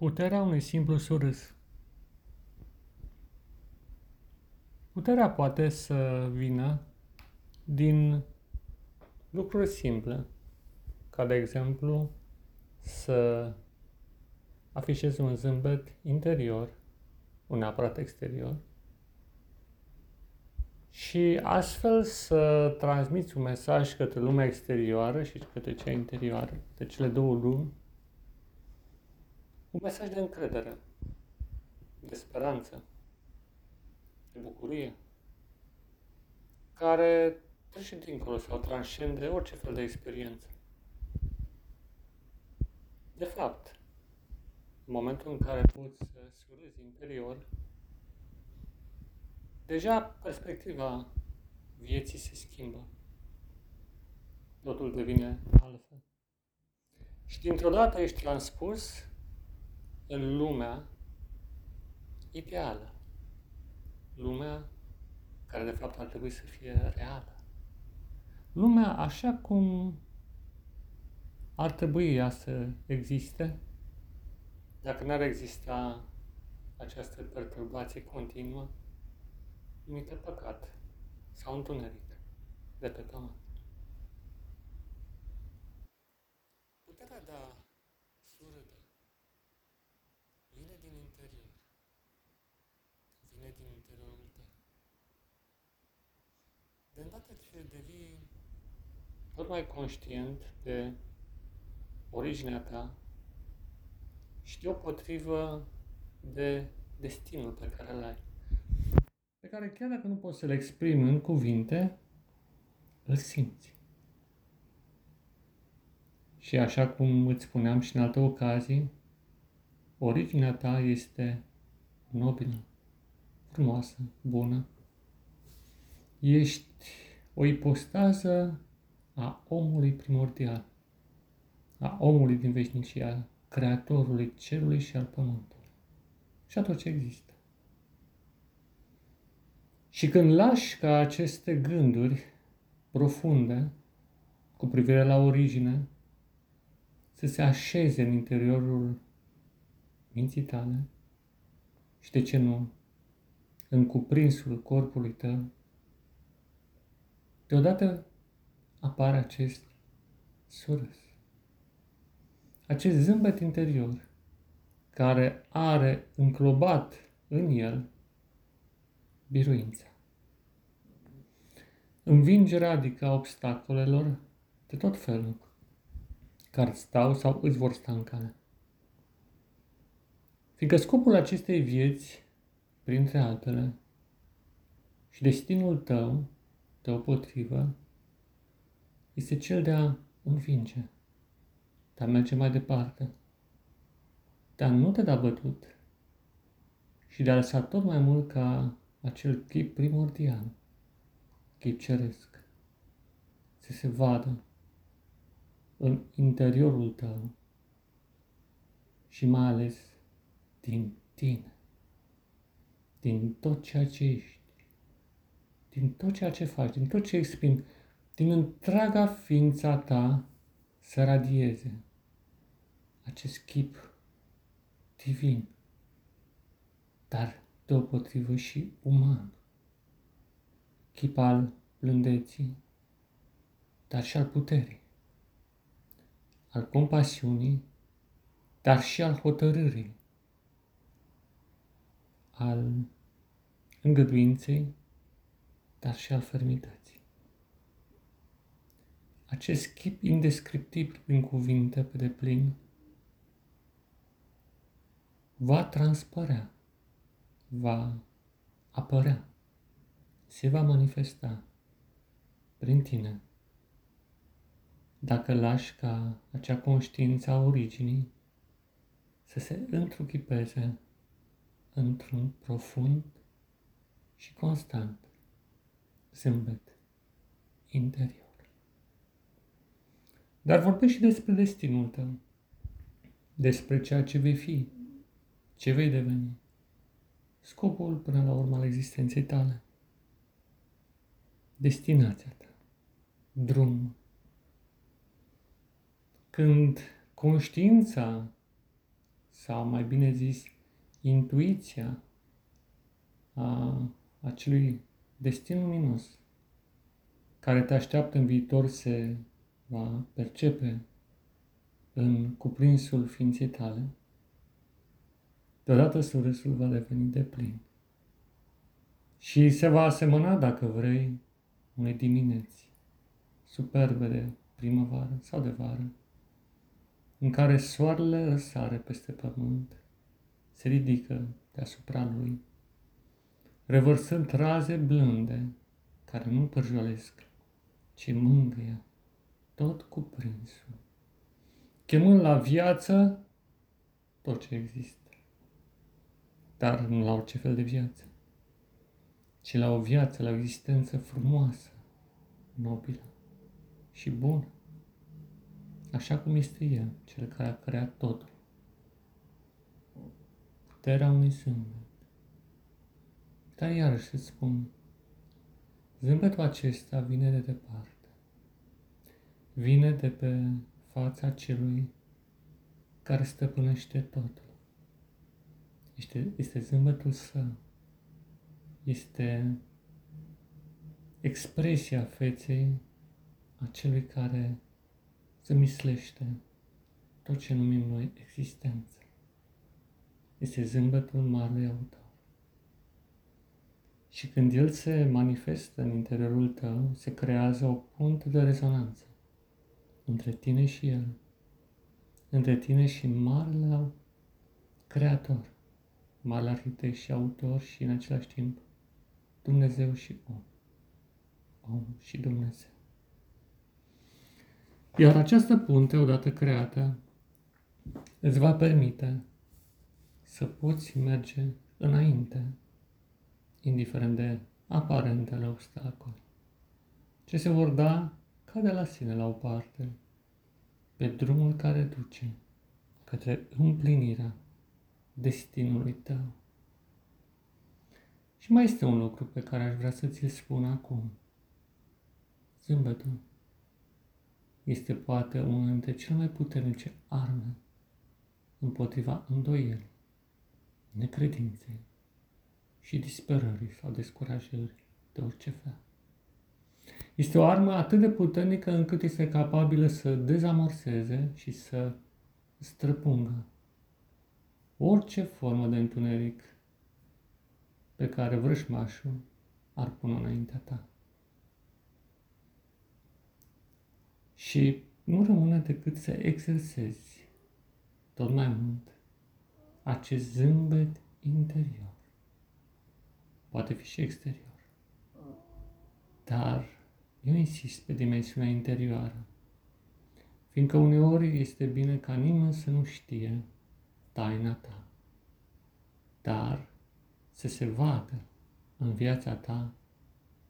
Puterea unui simplu surâs. Puterea poate să vină din lucruri simple, ca de exemplu să afișezi un zâmbet interior, un neapărat exterior, și astfel să transmiți un mesaj către lumea exterioară și către cea interioară, de cele două lumi, un mesaj de încredere, de speranță, de bucurie, care trece dincolo sau transcende orice fel de experiență. De fapt, în momentul în care poți să surâzi interior, deja perspectiva vieții se schimbă. Totul devine altfel. Și dintr-o dată ești transpus în lumea ideală. Lumea care de fapt ar trebui să fie reală. Lumea așa cum ar trebui ea să existe dacă n-ar exista această perturbație continuă numită păcat sau întuneric de pe pământ. Puterea de a surâde vine din interior, vine din interiorul tău. De îndată ce devii tot mai conștient de originea ta și deopotrivă de destinul pe care îl ai pe care chiar dacă nu poți să le exprimi în cuvinte, îl simți. Și așa cum îți spuneam și în alte ocazii, originea ta este nobilă, frumoasă, bună. Ești o ipostază a omului primordial, a omului din veșnicia, creatorului cerului și al pământului și a tot ce există. Și când lași ca aceste gânduri profunde cu privire la origine să se așeze în interiorul minții tale și de ce nu în cuprinsul corpului tău, deodată apare acest surâs, acest zâmbet interior care are înclobat în el biruința. Învingerea adică a obstacolelor de tot felul care stau sau îți vor sta în cale. Fiindcă scopul acestei vieți, printre altele, și destinul tău, deopotrivă, este cel de a învinge, de a merge mai departe, de a nu te da bătut și de a lăsa tot mai mult ca acel chip primordial, chip ceresc, să se vadă în interiorul tău și mai ales din tine, din tot ceea ce ești, din tot ceea ce faci, din tot ce exprimi, din întreaga ființa ta să radieze acest chip divin, dar deopotrivă și uman. Chip al blândeții, dar și al puterii, al compasiunii, dar și al hotărârii, al îngăduinței, dar și al fermității. Acest chip indescriptibil prin cuvinte pe deplin va transpărea va apărea, se va manifesta prin tine. Dacă lași ca acea conștiință a originii să se întruchipeze într-un profund și constant zâmbet interior. Dar vorbești și despre destinul tău, despre ceea ce vei fi, ce vei deveni scopul până la urmă al existenței tale, destinația ta, drum. Când conștiința sau mai bine zis, intuiția a acelui destin luminos care te așteaptă în viitor se va percepe în cuprinsul ființei tale, deodată surâsul va deveni de plin. Și se va asemăna, dacă vrei, unei dimineți superbe de primăvară sau de vară, în care soarele răsare peste pământ, se ridică deasupra lui, revărsând raze blânde care nu părjolesc, ci mângâie tot cuprinsul, chemând la viață tot ce există, dar nu la orice fel de viață, ci la o viață, la o existență frumoasă, nobilă și bună, așa cum este El, Cel care a creat totul. Puterea unui zâmbet. Dar iarăși îți spun, zâmbetul acesta vine de departe. Vine de pe fața celui care stăpânește totul. Este, este zâmbetul său. Este expresia feței a celui care zămislește tot ce numim noi existență. Este zâmbetul marelui autor. Și când el se manifestă în interiorul tău, se creează o punte de rezonanță între tine și el, între tine și marele creator, marele arhitect și autor și în același timp Dumnezeu și om. Om și Dumnezeu. Iar această punte, odată creată, îți va permite să poți merge înainte, indiferent de aparentele obstacole, ce se vor da ca de la sine la o parte, pe drumul care duce către împlinirea destinului tău. Și mai este un lucru pe care aș vrea să ți-l spun acum. Zâmbetul este poate unul dintre cele mai puternice arme împotriva îndoielii, necredinței și disperării sau descurajării de orice fel. Este o armă atât de puternică încât este capabilă să dezamorseze și să străpungă orice formă de întuneric pe care vrășmașul ar pune înaintea ta. Și nu rămâne decât să exersezi tot mai mult acest zâmbet interior. Poate fi și exterior. Dar eu insist pe dimensiunea interioară, fiindcă uneori este bine ca nimeni să nu știe taina ta, dar să se vadă în viața ta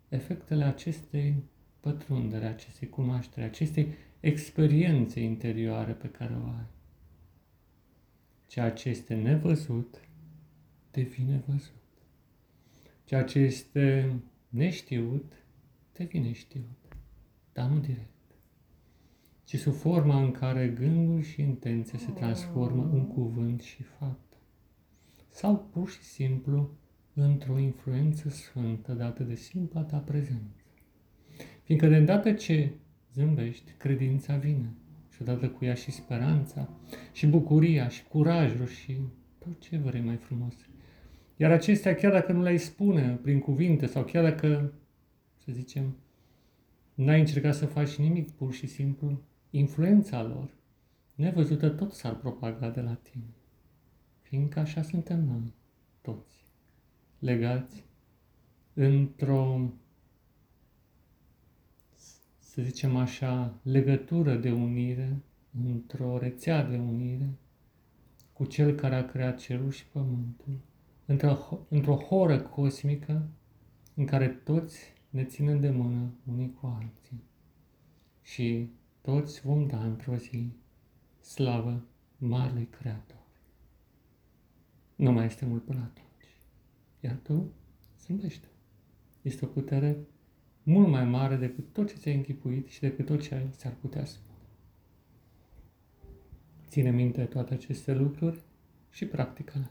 efectele acestei pătrundere, acestei cunoaștere, acestei experiențe interioare pe care o ai. Ceea ce este nevăzut devine văzut. Ceea ce este neștiut devine știut, dar nu direct, ci sub forma în care gândul și intenția se transformă în cuvânt și fapt. Sau pur și simplu într-o influență sfântă dată de simpla ta prezență. Fiindcă de îndată ce zâmbești, credința vine și odată cu ea și speranța, și bucuria, și curajul, și tot ce vrei mai frumos. Iar acestea, chiar dacă nu le-ai spune prin cuvinte sau chiar dacă, să zicem, n-ai încercat să faci nimic, pur și simplu, influența lor, nevăzută, tot s-ar propaga de la tine. Fiindcă așa suntem noi, toți, legați într-o să zicem așa, legătură de unire, într-o rețea de unire cu Cel care a creat cerul și pământul, într-o, într-o horă cosmică în care toți ne ținem de mână unii cu alții și toți vom da într-o zi slavă Marele Creator. Nu mai este mult până atunci. Iar tu zâmbește. Este o putere mult mai mare decât tot ce ți-ai închipuit și decât tot ce ți-ar putea spune. Ține minte toate aceste lucruri și practică-le.